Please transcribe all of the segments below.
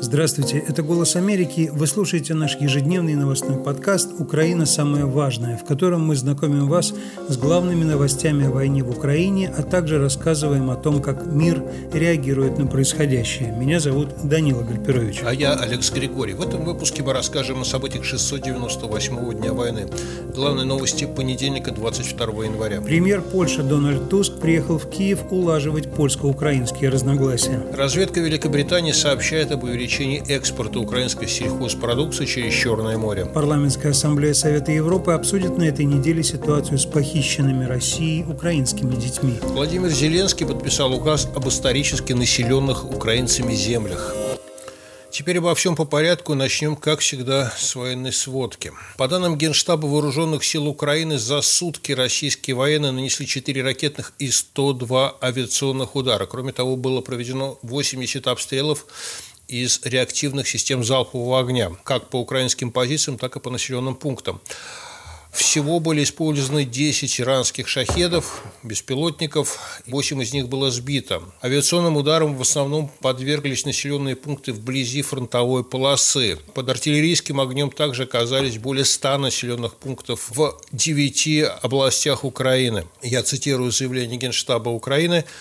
Здравствуйте, это «Голос Америки». Вы слушаете наш ежедневный новостной подкаст «Украина. Самое важное», в котором мы знакомим вас с главными новостями о войне в Украине, а также рассказываем о том, как мир реагирует на происходящее. Меня зовут Данила Гальперович. А я Алекс Григорий. В этом выпуске мы расскажем о событиях 698-го дня войны. Главные новости понедельника, 22 января. Премьер Польши Дональд Туск приехал в Киев улаживать польско-украинские разногласия. Разведка Великобритании сообщает об увеличении увеличении экспорта украинской сельхозпродукции через Черное море. Парламентская ассамблея Совета Европы обсудит на этой неделе ситуацию с похищенными Россией украинскими детьми. Владимир Зеленский подписал указ об исторически населенных украинцами землях. Теперь обо всем по порядку. Начнем, как всегда, с военной сводки. По данным Генштаба Вооруженных сил Украины, за сутки российские военные нанесли 4 ракетных и 102 авиационных удара. Кроме того, было проведено 80 обстрелов из реактивных систем залпового огня, как по украинским позициям, так и по населенным пунктам. Всего были использованы 10 иранских шахедов, беспилотников, 8 из них было сбито. Авиационным ударом в основном подверглись населенные пункты вблизи фронтовой полосы. Под артиллерийским огнем также оказались более 100 населенных пунктов в 9 областях Украины. Я цитирую заявление Генштаба Украины –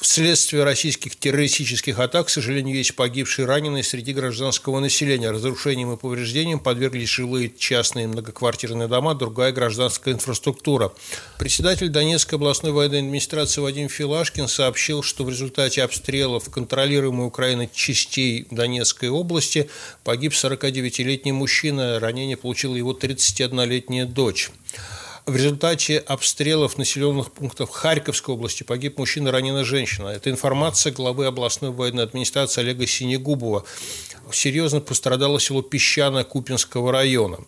Вследствие российских террористических атак, к сожалению, есть погибшие и раненые среди гражданского населения. Разрушением и повреждением подверглись жилые частные многоквартирные дома, другая гражданская инфраструктура. Председатель Донецкой областной военной администрации Вадим Филашкин сообщил, что в результате обстрелов контролируемой Украины частей Донецкой области погиб 49-летний мужчина, ранение получила его 31-летняя дочь. В результате обстрелов населенных пунктов Харьковской области погиб мужчина, ранена женщина. Это информация главы областной военной администрации Олега Синегубова. Серьезно пострадало село Песчаное Купинского района.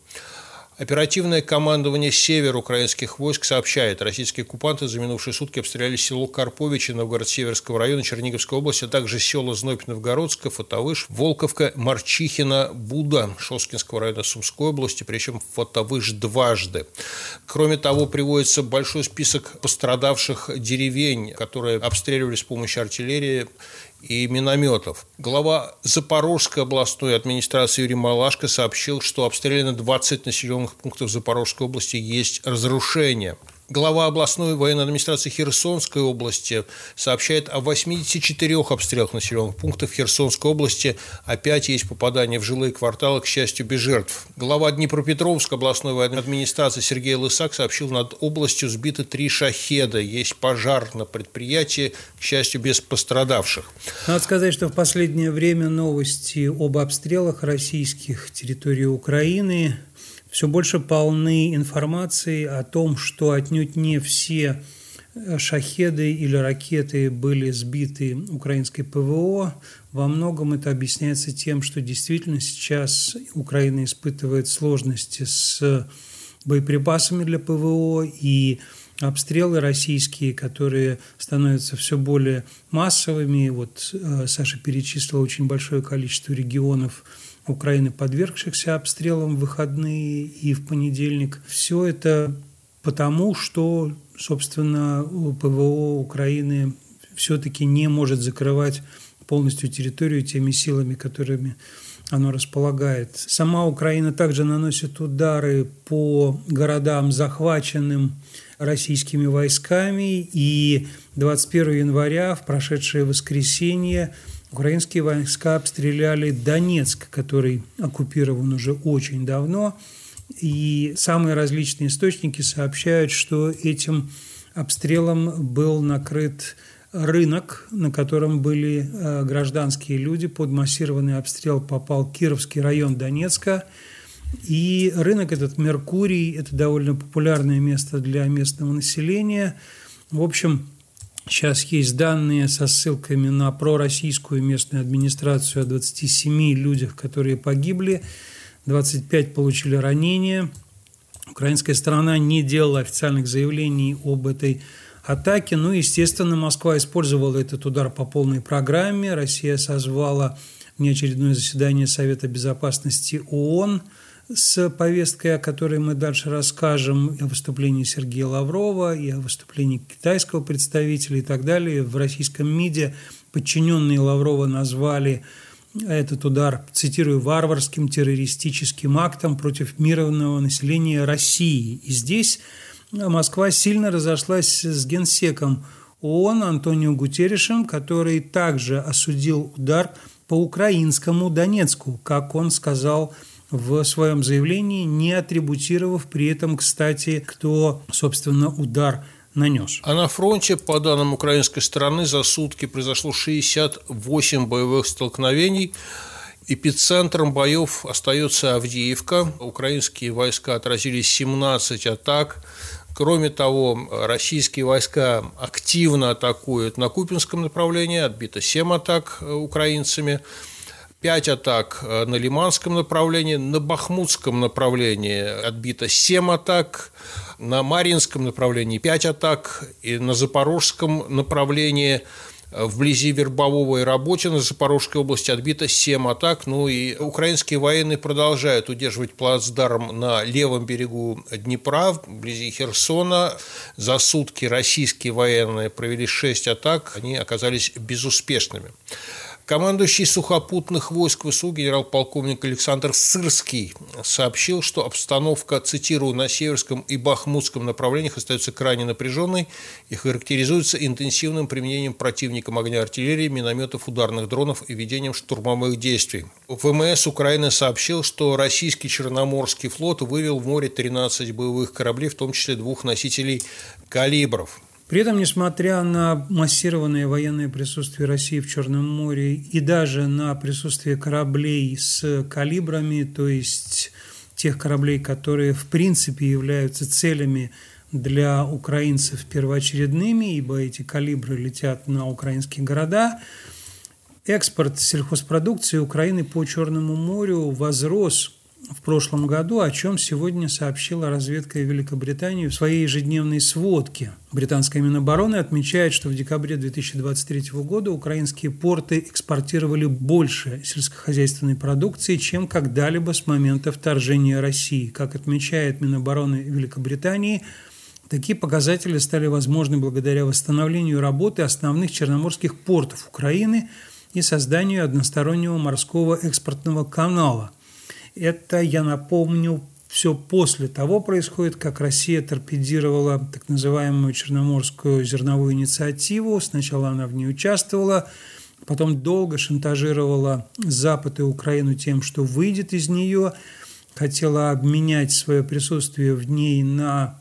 Оперативное командование «Север» украинских войск сообщает, российские оккупанты за минувшие сутки обстреляли село Карповичи Новгород-Северского района Черниговской области, а также села Знойпь-Новгородска, Фотовыш, Волковка, Марчихина, Буда Шоскинского района Сумской области, причем Фотовыш дважды. Кроме того, приводится большой список пострадавших деревень, которые обстреливались с помощью артиллерии и минометов. Глава Запорожской областной администрации Юрий Малашко сообщил, что обстреляно 20 населенных пунктов Запорожской области есть разрушения. Глава областной военной администрации Херсонской области сообщает о 84 обстрелах населенных пунктов Херсонской области. Опять есть попадания в жилые кварталы, к счастью, без жертв. Глава Днепропетровской областной военной администрации Сергей Лысак сообщил, над областью сбиты три шахеда. Есть пожар на предприятии, к счастью, без пострадавших. Надо сказать, что в последнее время новости об обстрелах российских территорий Украины все больше полны информации о том, что отнюдь не все э, шахеды или ракеты были сбиты украинской ПВО. Во многом это объясняется тем, что действительно сейчас Украина испытывает сложности с боеприпасами для ПВО и обстрелы российские, которые становятся все более массовыми. Вот э, Саша перечислила очень большое количество регионов, Украины, подвергшихся обстрелам в выходные и в понедельник. Все это потому, что, собственно, ПВО Украины все-таки не может закрывать полностью территорию теми силами, которыми оно располагает. Сама Украина также наносит удары по городам, захваченным российскими войсками. И 21 января, в прошедшее воскресенье, Украинские войска обстреляли Донецк, который оккупирован уже очень давно. И самые различные источники сообщают, что этим обстрелом был накрыт рынок, на котором были э, гражданские люди. Под массированный обстрел попал Кировский район Донецка. И рынок этот Меркурий, это довольно популярное место для местного населения. В общем, Сейчас есть данные со ссылками на пророссийскую местную администрацию о 27 людях, которые погибли, 25 получили ранения. Украинская сторона не делала официальных заявлений об этой атаке. Ну, естественно, Москва использовала этот удар по полной программе. Россия созвала внеочередное заседание Совета Безопасности ООН – с повесткой, о которой мы дальше расскажем, о выступлении Сергея Лаврова, и о выступлении китайского представителя и так далее. В российском МИДе подчиненные Лаврова назвали этот удар, цитирую, варварским террористическим актом против мирного населения России. И здесь Москва сильно разошлась с генсеком ООН Антонио Гутерришем, который также осудил удар по украинскому Донецку, как он сказал в своем заявлении, не атрибутировав при этом, кстати, кто, собственно, удар нанес. А на фронте, по данным украинской стороны, за сутки произошло 68 боевых столкновений. Эпицентром боев остается Авдеевка. Украинские войска отразили 17 атак. Кроме того, российские войска активно атакуют на Купинском направлении, отбито 7 атак украинцами. 5 атак э, на Лиманском направлении, на Бахмутском направлении отбито 7 атак, на Маринском направлении 5 атак, и на Запорожском направлении э, вблизи Вербового и Работина Запорожской области отбито 7 атак. Ну и украинские военные продолжают удерживать плацдарм на левом берегу Днепра, вблизи Херсона. За сутки российские военные провели 6 атак, они оказались безуспешными. Командующий сухопутных войск ВСУ генерал-полковник Александр Сырский сообщил, что обстановка, цитирую, на Северском и Бахмутском направлениях остается крайне напряженной и характеризуется интенсивным применением противником огня артиллерии, минометов, ударных дронов и ведением штурмовых действий. ВМС Украины сообщил, что российский Черноморский флот вывел в море 13 боевых кораблей, в том числе двух носителей калибров. При этом, несмотря на массированное военное присутствие России в Черном море и даже на присутствие кораблей с калибрами, то есть тех кораблей, которые в принципе являются целями для украинцев первоочередными, ибо эти калибры летят на украинские города, экспорт сельхозпродукции Украины по Черному морю возрос в прошлом году, о чем сегодня сообщила разведка Великобритании в своей ежедневной сводке. Британская Минобороны отмечает, что в декабре 2023 года украинские порты экспортировали больше сельскохозяйственной продукции, чем когда-либо с момента вторжения России. Как отмечает Минобороны Великобритании, Такие показатели стали возможны благодаря восстановлению работы основных черноморских портов Украины и созданию одностороннего морского экспортного канала – это, я напомню, все после того происходит, как Россия торпедировала так называемую Черноморскую зерновую инициативу. Сначала она в ней участвовала, потом долго шантажировала Запад и Украину тем, что выйдет из нее, хотела обменять свое присутствие в ней на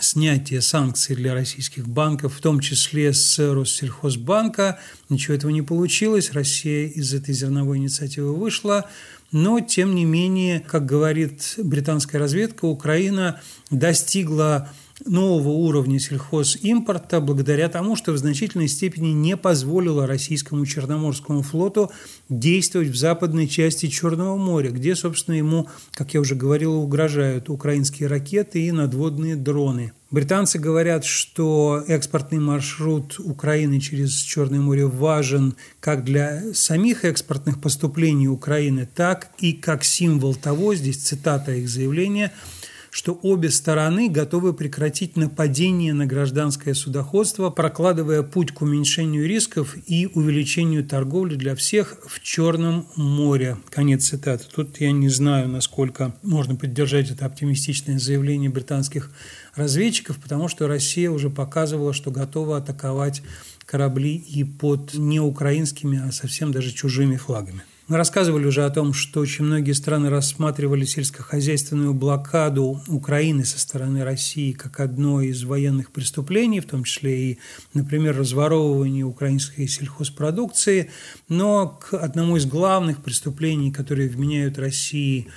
снятие санкций для российских банков, в том числе с Россельхозбанка. Ничего этого не получилось. Россия из этой зерновой инициативы вышла. Но, тем не менее, как говорит британская разведка, Украина достигла нового уровня сельхозимпорта благодаря тому, что в значительной степени не позволило российскому Черноморскому флоту действовать в западной части Черного моря, где, собственно, ему, как я уже говорил, угрожают украинские ракеты и надводные дроны. Британцы говорят, что экспортный маршрут Украины через Черное море важен как для самих экспортных поступлений Украины, так и как символ того, здесь цитата их заявления – что обе стороны готовы прекратить нападение на гражданское судоходство, прокладывая путь к уменьшению рисков и увеличению торговли для всех в Черном море. Конец цитаты. Тут я не знаю, насколько можно поддержать это оптимистичное заявление британских разведчиков, потому что Россия уже показывала, что готова атаковать корабли и под не украинскими, а совсем даже чужими флагами. Мы рассказывали уже о том, что очень многие страны рассматривали сельскохозяйственную блокаду Украины со стороны России как одно из военных преступлений, в том числе и, например, разворовывание украинской сельхозпродукции. Но к одному из главных преступлений, которые вменяют России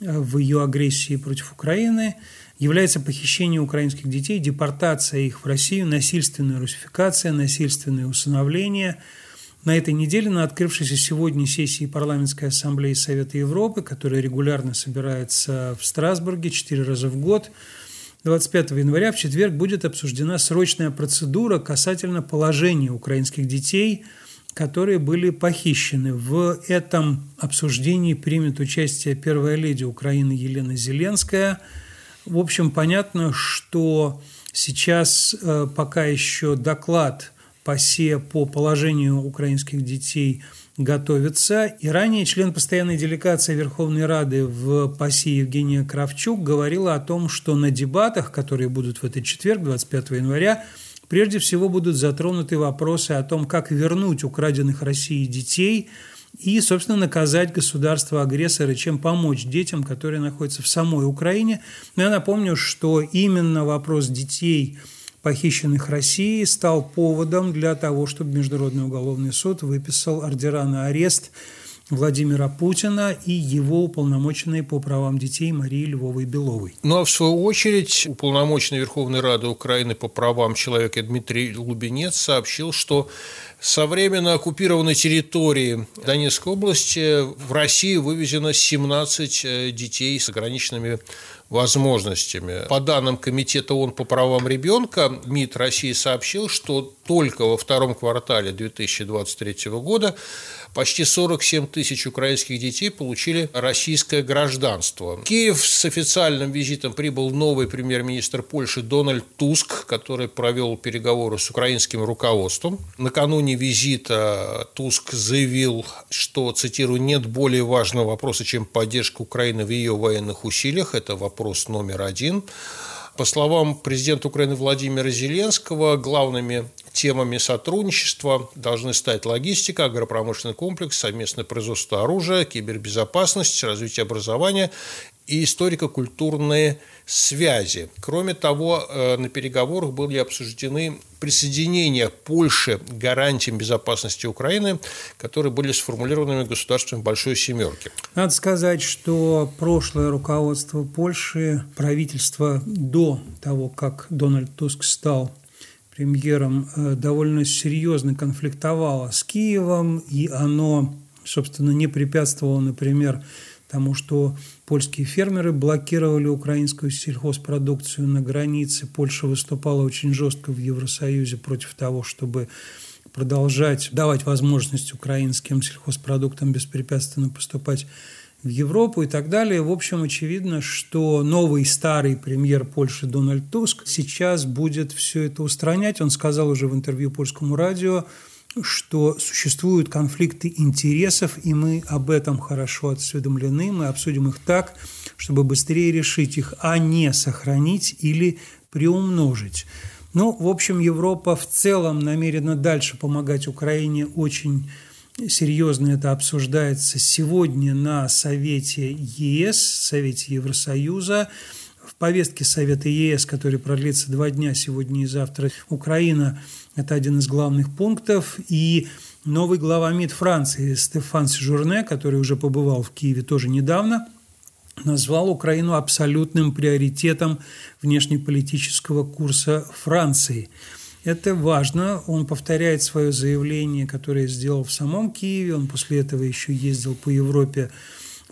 э, в ее агрессии против Украины, является похищение украинских детей, депортация их в Россию, насильственная русификация, насильственное усыновление – на этой неделе на открывшейся сегодня сессии Парламентской ассамблеи Совета Европы, которая регулярно собирается в Страсбурге четыре раза в год, 25 января в четверг будет обсуждена срочная процедура касательно положения украинских детей, которые были похищены. В этом обсуждении примет участие первая леди Украины Елена Зеленская. В общем, понятно, что сейчас э, пока еще доклад – ПАСЕ по положению украинских детей готовится. И ранее член постоянной делегации Верховной Рады в ПАСИ Евгения Кравчук говорила о том, что на дебатах, которые будут в этот четверг, 25 января, прежде всего будут затронуты вопросы о том, как вернуть украденных России детей и, собственно, наказать государство-агрессора, чем помочь детям, которые находятся в самой Украине. Но я напомню, что именно вопрос детей – похищенных России стал поводом для того, чтобы Международный уголовный суд выписал ордера на арест Владимира Путина и его уполномоченной по правам детей Марии Львовой Беловой. Ну а в свою очередь уполномоченный Верховной Рады Украины по правам человека Дмитрий Лубенец сообщил, что со времени оккупированной территории Донецкой области в Россию вывезено 17 э, детей с ограниченными возможностями. По данным Комитета ООН по правам ребенка, МИД России сообщил, что только во втором квартале 2023 года почти 47 тысяч украинских детей получили российское гражданство. В Киев с официальным визитом прибыл новый премьер-министр Польши Дональд Туск, который провел переговоры с украинским руководством. Накануне визита Туск заявил, что, цитирую, «нет более важного вопроса, чем поддержка Украины в ее военных усилиях». Это вопрос номер один. По словам президента Украины Владимира Зеленского, главными темами сотрудничества должны стать логистика, агропромышленный комплекс, совместное производство оружия, кибербезопасность, развитие образования и историко-культурные связи. Кроме того, э, на переговорах были обсуждены присоединение Польши к гарантиям безопасности Украины, которые были сформулированы государствами Большой Семерки. Надо сказать, что прошлое руководство Польши, правительство до того, как Дональд Туск стал премьером, э, довольно серьезно конфликтовало с Киевом, и оно, собственно, не препятствовало, например, тому, что польские фермеры блокировали украинскую сельхозпродукцию на границе. Польша выступала очень жестко в Евросоюзе против того, чтобы продолжать давать возможность украинским сельхозпродуктам беспрепятственно поступать в Европу и так далее. В общем, очевидно, что новый старый премьер Польши Дональд Туск сейчас будет все это устранять. Он сказал уже в интервью польскому радио, что существуют конфликты интересов, и мы об этом хорошо осведомлены, мы обсудим их так, чтобы быстрее решить их, а не сохранить или приумножить. Ну, в общем, Европа в целом намерена дальше помогать Украине очень серьезно это обсуждается сегодня на Совете ЕС, Совете Евросоюза. В повестке Совета ЕС, который продлится два дня, сегодня и завтра, Украина – это один из главных пунктов. И новый глава МИД Франции Стефан Сижурне, который уже побывал в Киеве тоже недавно, назвал Украину абсолютным приоритетом внешнеполитического курса Франции – это важно. Он повторяет свое заявление, которое сделал в самом Киеве. Он после этого еще ездил по Европе,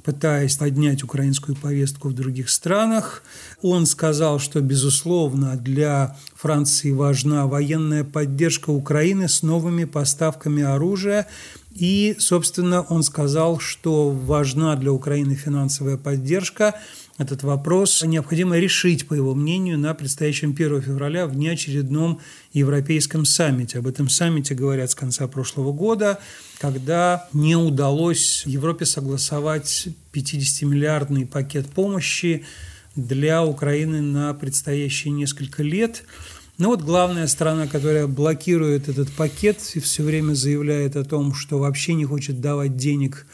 пытаясь поднять украинскую повестку в других странах. Он сказал, что, безусловно, для Франции важна военная поддержка Украины с новыми поставками оружия. И, собственно, он сказал, что важна для Украины финансовая поддержка – этот вопрос необходимо решить, по его мнению, на предстоящем 1 февраля в неочередном Европейском саммите. Об этом саммите говорят с конца прошлого года, когда не удалось Европе согласовать 50-миллиардный пакет помощи для Украины на предстоящие несколько лет. Но вот главная страна, которая блокирует этот пакет и все время заявляет о том, что вообще не хочет давать денег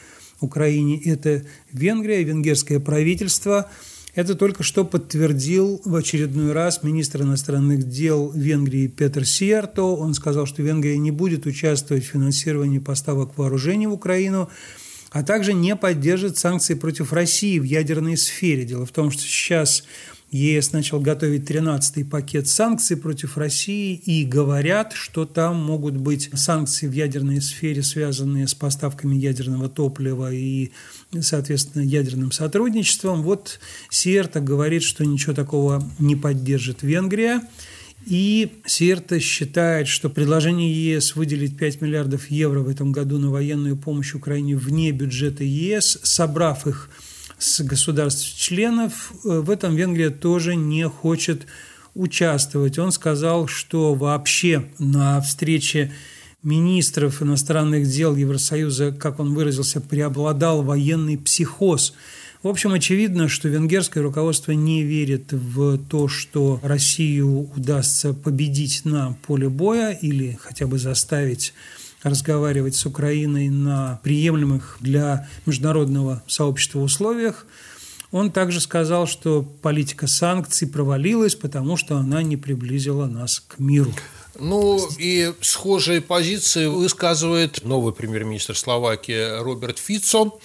Украине, это Венгрия, венгерское правительство. Это только что подтвердил в очередной раз министр иностранных дел Венгрии Петр Сиарто. Он сказал, что Венгрия не будет участвовать в финансировании поставок вооружений в Украину, а также не поддержит санкции против России в ядерной сфере. Дело в том, что сейчас ЕС начал готовить 13-й пакет санкций против России и говорят, что там могут быть санкции в ядерной сфере, связанные с поставками ядерного топлива и, соответственно, ядерным сотрудничеством. Вот Сиерта говорит, что ничего такого не поддержит Венгрия. И Сиерта считает, что предложение ЕС выделить 5 миллиардов евро в этом году на военную помощь Украине вне бюджета ЕС, собрав их с государств-членов. Э, в этом Венгрия тоже не хочет участвовать. Он сказал, что вообще на встрече министров иностранных дел Евросоюза, как он выразился, преобладал военный психоз. В общем, очевидно, что венгерское руководство не верит в то, что Россию удастся победить на поле боя или хотя бы заставить разговаривать с Украиной на приемлемых для международного сообщества условиях. Он также сказал, что политика санкций провалилась, потому что она не приблизила нас к миру. Ну и схожие позиции высказывает новый премьер-министр Словакии Роберт Фицо.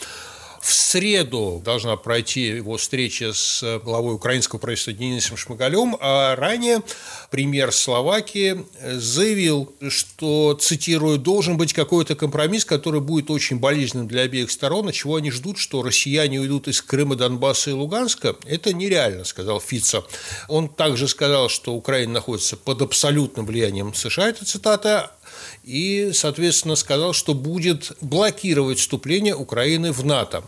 В среду должна пройти его встреча с главой украинского правительства Денисом Шмыгалем, а ранее премьер Словакии заявил, что, цитирую, «должен быть какой-то компромисс, который будет очень болезненным для обеих сторон, а чего они ждут, что россияне уйдут из Крыма, Донбасса и Луганска, это нереально», сказал Фица. Он также сказал, что Украина находится под абсолютным влиянием США, это цитата, и, соответственно, сказал, что будет блокировать вступление Украины в НАТО.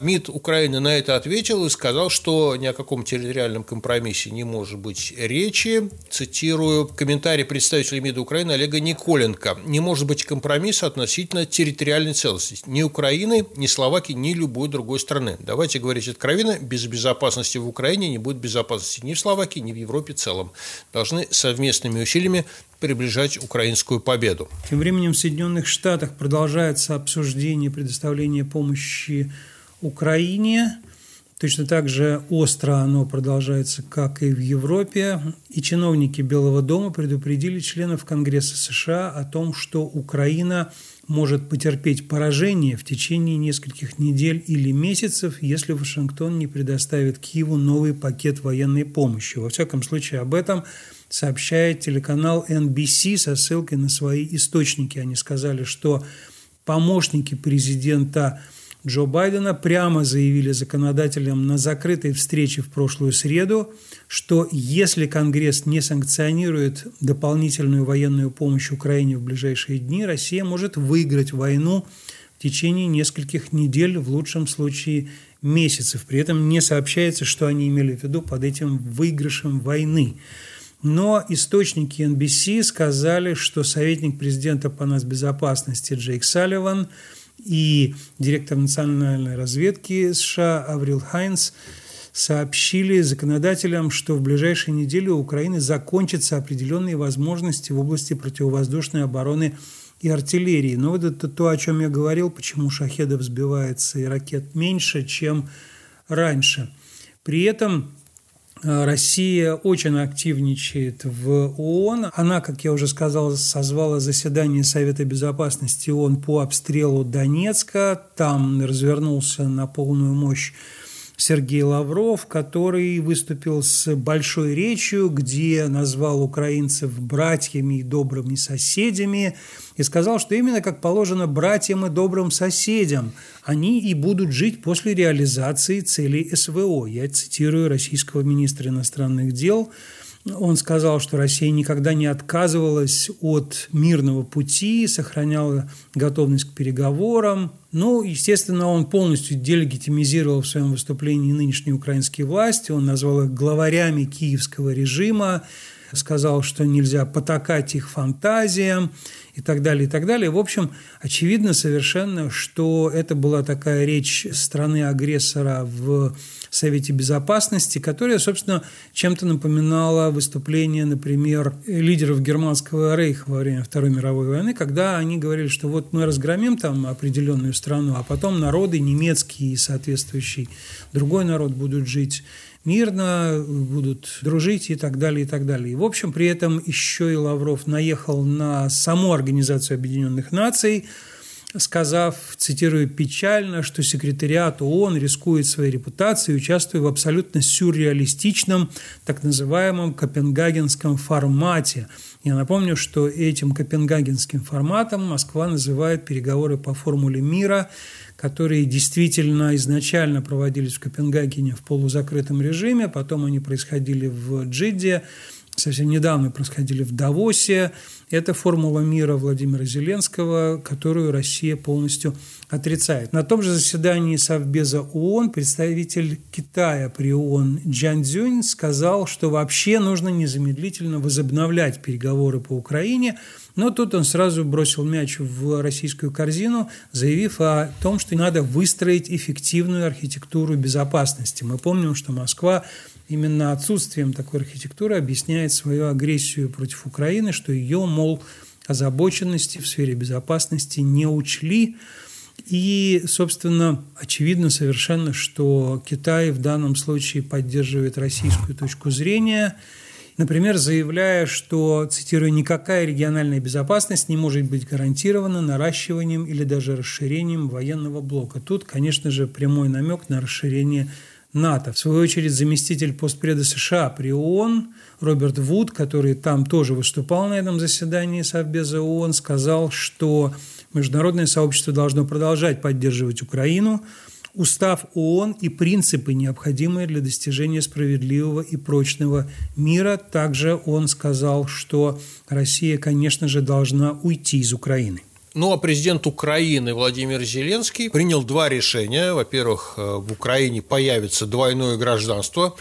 МИД Украины на это ответил и сказал, что ни о каком территориальном компромиссе не может быть речи. Цитирую комментарий представителя МИДа Украины Олега Николенко. «Не может быть компромисса относительно территориальной целостности ни Украины, ни Словакии, ни любой другой страны. Давайте говорить откровенно, без безопасности в Украине не будет безопасности ни в Словакии, ни в Европе в целом. Должны совместными усилиями приближать украинскую победу. Тем временем в Соединенных Штатах продолжается обсуждение предоставления помощи Украине. Точно так же остро оно продолжается, как и в Европе. И чиновники Белого дома предупредили членов Конгресса США о том, что Украина может потерпеть поражение в течение нескольких недель или месяцев, если Вашингтон не предоставит Киеву новый пакет военной помощи. Во всяком случае, об этом сообщает телеканал NBC со ссылкой на свои источники. Они сказали, что помощники президента Джо Байдена прямо заявили законодателям на закрытой встрече в прошлую среду, что если Конгресс не санкционирует дополнительную военную помощь Украине в ближайшие дни, Россия может выиграть войну в течение нескольких недель, в лучшем случае месяцев. При этом не сообщается, что они имели в виду под этим выигрышем войны. Но источники NBC сказали, что советник президента по нацбезопасности Джейк Салливан и директор национальной разведки США Аврил Хайнс сообщили законодателям, что в ближайшие недели у Украины закончатся определенные возможности в области противовоздушной обороны и артиллерии. Но вот это то, о чем я говорил, почему шахедов сбивается и ракет меньше, чем раньше. При этом Россия очень активничает в ООН. Она, как я уже сказал, созвала заседание Совета Безопасности ООН по обстрелу Донецка. Там развернулся на полную мощь Сергей Лавров, который выступил с большой речью, где назвал украинцев братьями и добрыми соседями, и сказал, что именно как положено братьям и добрым соседям, они и будут жить после реализации целей СВО. Я цитирую российского министра иностранных дел – он сказал, что Россия никогда не отказывалась от мирного пути, сохраняла готовность к переговорам. Ну, естественно, он полностью делегитимизировал в своем выступлении нынешние украинские власти. Он назвал их главарями киевского режима, сказал, что нельзя потакать их фантазиям и так далее, и так далее. В общем, очевидно совершенно, что это была такая речь страны-агрессора в Совете Безопасности, которая, собственно, чем-то напоминала выступление, например, лидеров германского рейха во время Второй мировой войны, когда они говорили, что вот мы разгромим там определенную страну, а потом народы немецкие и соответствующий другой народ будут жить мирно, будут дружить и так далее, и так далее. И, в общем, при этом еще и Лавров наехал на саму Организацию Объединенных Наций, сказав, цитирую, «печально, что секретариат ООН рискует своей репутацией, участвуя в абсолютно сюрреалистичном так называемом копенгагенском формате». Я напомню, что этим копенгагенским форматом Москва называет переговоры по формуле мира, которые действительно изначально проводились в Копенгагене в полузакрытом режиме, потом они происходили в Джидде, совсем недавно происходили в Давосе, Это формула мира Владимира Зеленского, которую Россия полностью отрицает. На том же заседании Совбеза ООН представитель Китая при ООН Джан Цзюнь сказал, что вообще нужно незамедлительно возобновлять переговоры по Украине, но тут он сразу бросил мяч в российскую корзину, заявив о том, что надо выстроить эффективную архитектуру безопасности. Мы помним, что Москва именно отсутствием такой архитектуры объясняет свою агрессию против Украины, что ее, мол, озабоченности в сфере безопасности не учли. И, собственно, очевидно совершенно, что Китай в данном случае поддерживает российскую точку зрения, например, заявляя, что, цитирую, «никакая региональная безопасность не может быть гарантирована наращиванием или даже расширением военного блока». Тут, конечно же, прямой намек на расширение НАТО. В свою очередь, заместитель постпреда США при ООН Роберт Вуд, который там тоже выступал на этом заседании Совбеза ООН, сказал, что международное сообщество должно продолжать поддерживать Украину, Устав ООН и принципы, необходимые для достижения справедливого и прочного мира. Также он сказал, что Россия, конечно же, должна уйти из Украины. Ну, а президент Украины Владимир Зеленский принял два решения. Во-первых, э, в Украине появится двойное гражданство.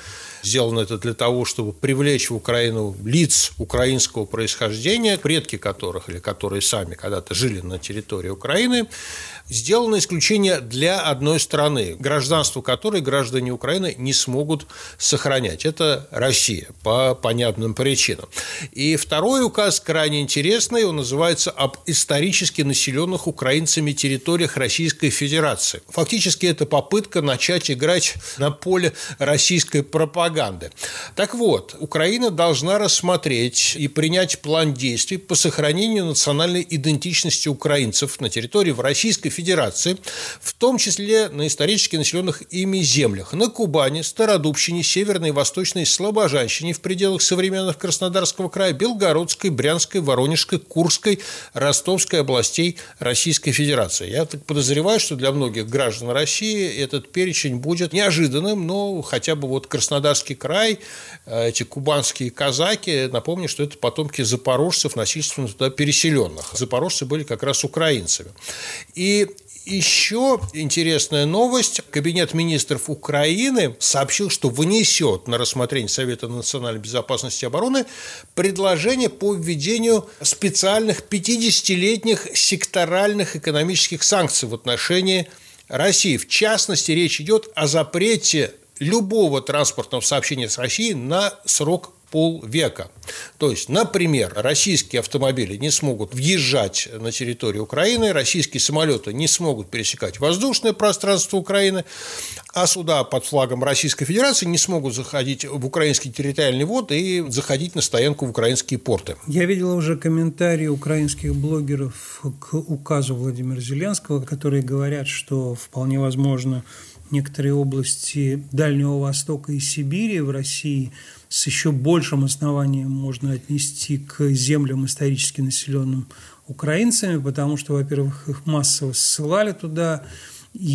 Сделано это для того, чтобы привлечь в Украину лиц украинского происхождения, предки которых или которые сами когда-то жили на территории Украины, сделано исключение для одной страны, гражданство которой граждане Украины не смогут сохранять. Это Россия по понятным причинам. И второй указ крайне интересный, он называется «Об исторически населенных украинцами территориях Российской Федерации». Фактически это попытка начать играть на поле российской пропаганды. Так вот, Украина должна рассмотреть и принять план действий по сохранению национальной идентичности украинцев на территории в Российской Федерации, в том числе на исторически населенных ими землях, на Кубани, Стародубщине, Северной и Восточной Слобожанщине в пределах современных Краснодарского края, Белгородской, Брянской, Воронежской, Курской, Ростовской областей Российской Федерации. Я так подозреваю, что для многих граждан России этот перечень будет неожиданным, но хотя бы вот Краснодарский край, э, эти кубанские казаки, напомню, что это потомки запорожцев, насильственно туда переселенных. Запорожцы были как раз украинцами. И еще интересная новость. Кабинет министров Украины сообщил, что внесет на рассмотрение Совета национальной безопасности и обороны предложение по введению специальных 50-летних секторальных экономических санкций в отношении России. В частности, речь идет о запрете любого транспортного сообщения с Россией на срок полвека. То есть, например, российские автомобили не смогут въезжать на территорию Украины, российские самолеты не смогут пересекать воздушное пространство Украины, а суда под флагом Российской Федерации не смогут заходить в украинский территориальный вод и заходить на стоянку в украинские порты. Я видел уже комментарии украинских блогеров к указу Владимира Зеленского, которые говорят, что вполне возможно некоторые области Дальнего Востока и Сибири в России с еще большим основанием можно отнести к землям исторически населенным украинцами, потому что, во-первых, их массово ссылали туда, и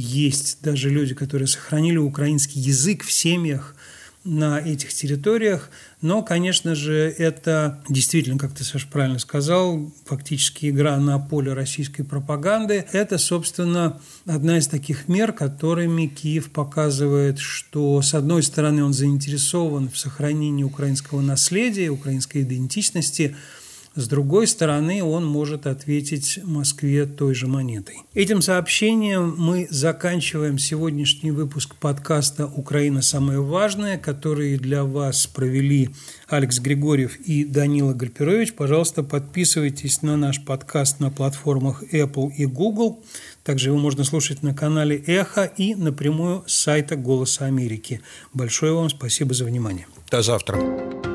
есть даже люди, которые сохранили украинский язык в семьях, на этих территориях. Но, конечно же, это действительно, как ты, Саша, правильно сказал, фактически игра на поле российской пропаганды. Это, собственно, одна из таких мер, которыми Киев показывает, что, с одной стороны, он заинтересован в сохранении украинского наследия, украинской идентичности – с другой стороны, он может ответить Москве той же монетой. Этим сообщением мы заканчиваем сегодняшний выпуск подкаста «Украина. Самое важное», который для вас провели Алекс Григорьев и Данила Гальперович. Пожалуйста, подписывайтесь на наш подкаст на платформах Apple и Google. Также его можно слушать на канале «Эхо» и напрямую с сайта «Голоса Америки». Большое вам спасибо за внимание. До завтра.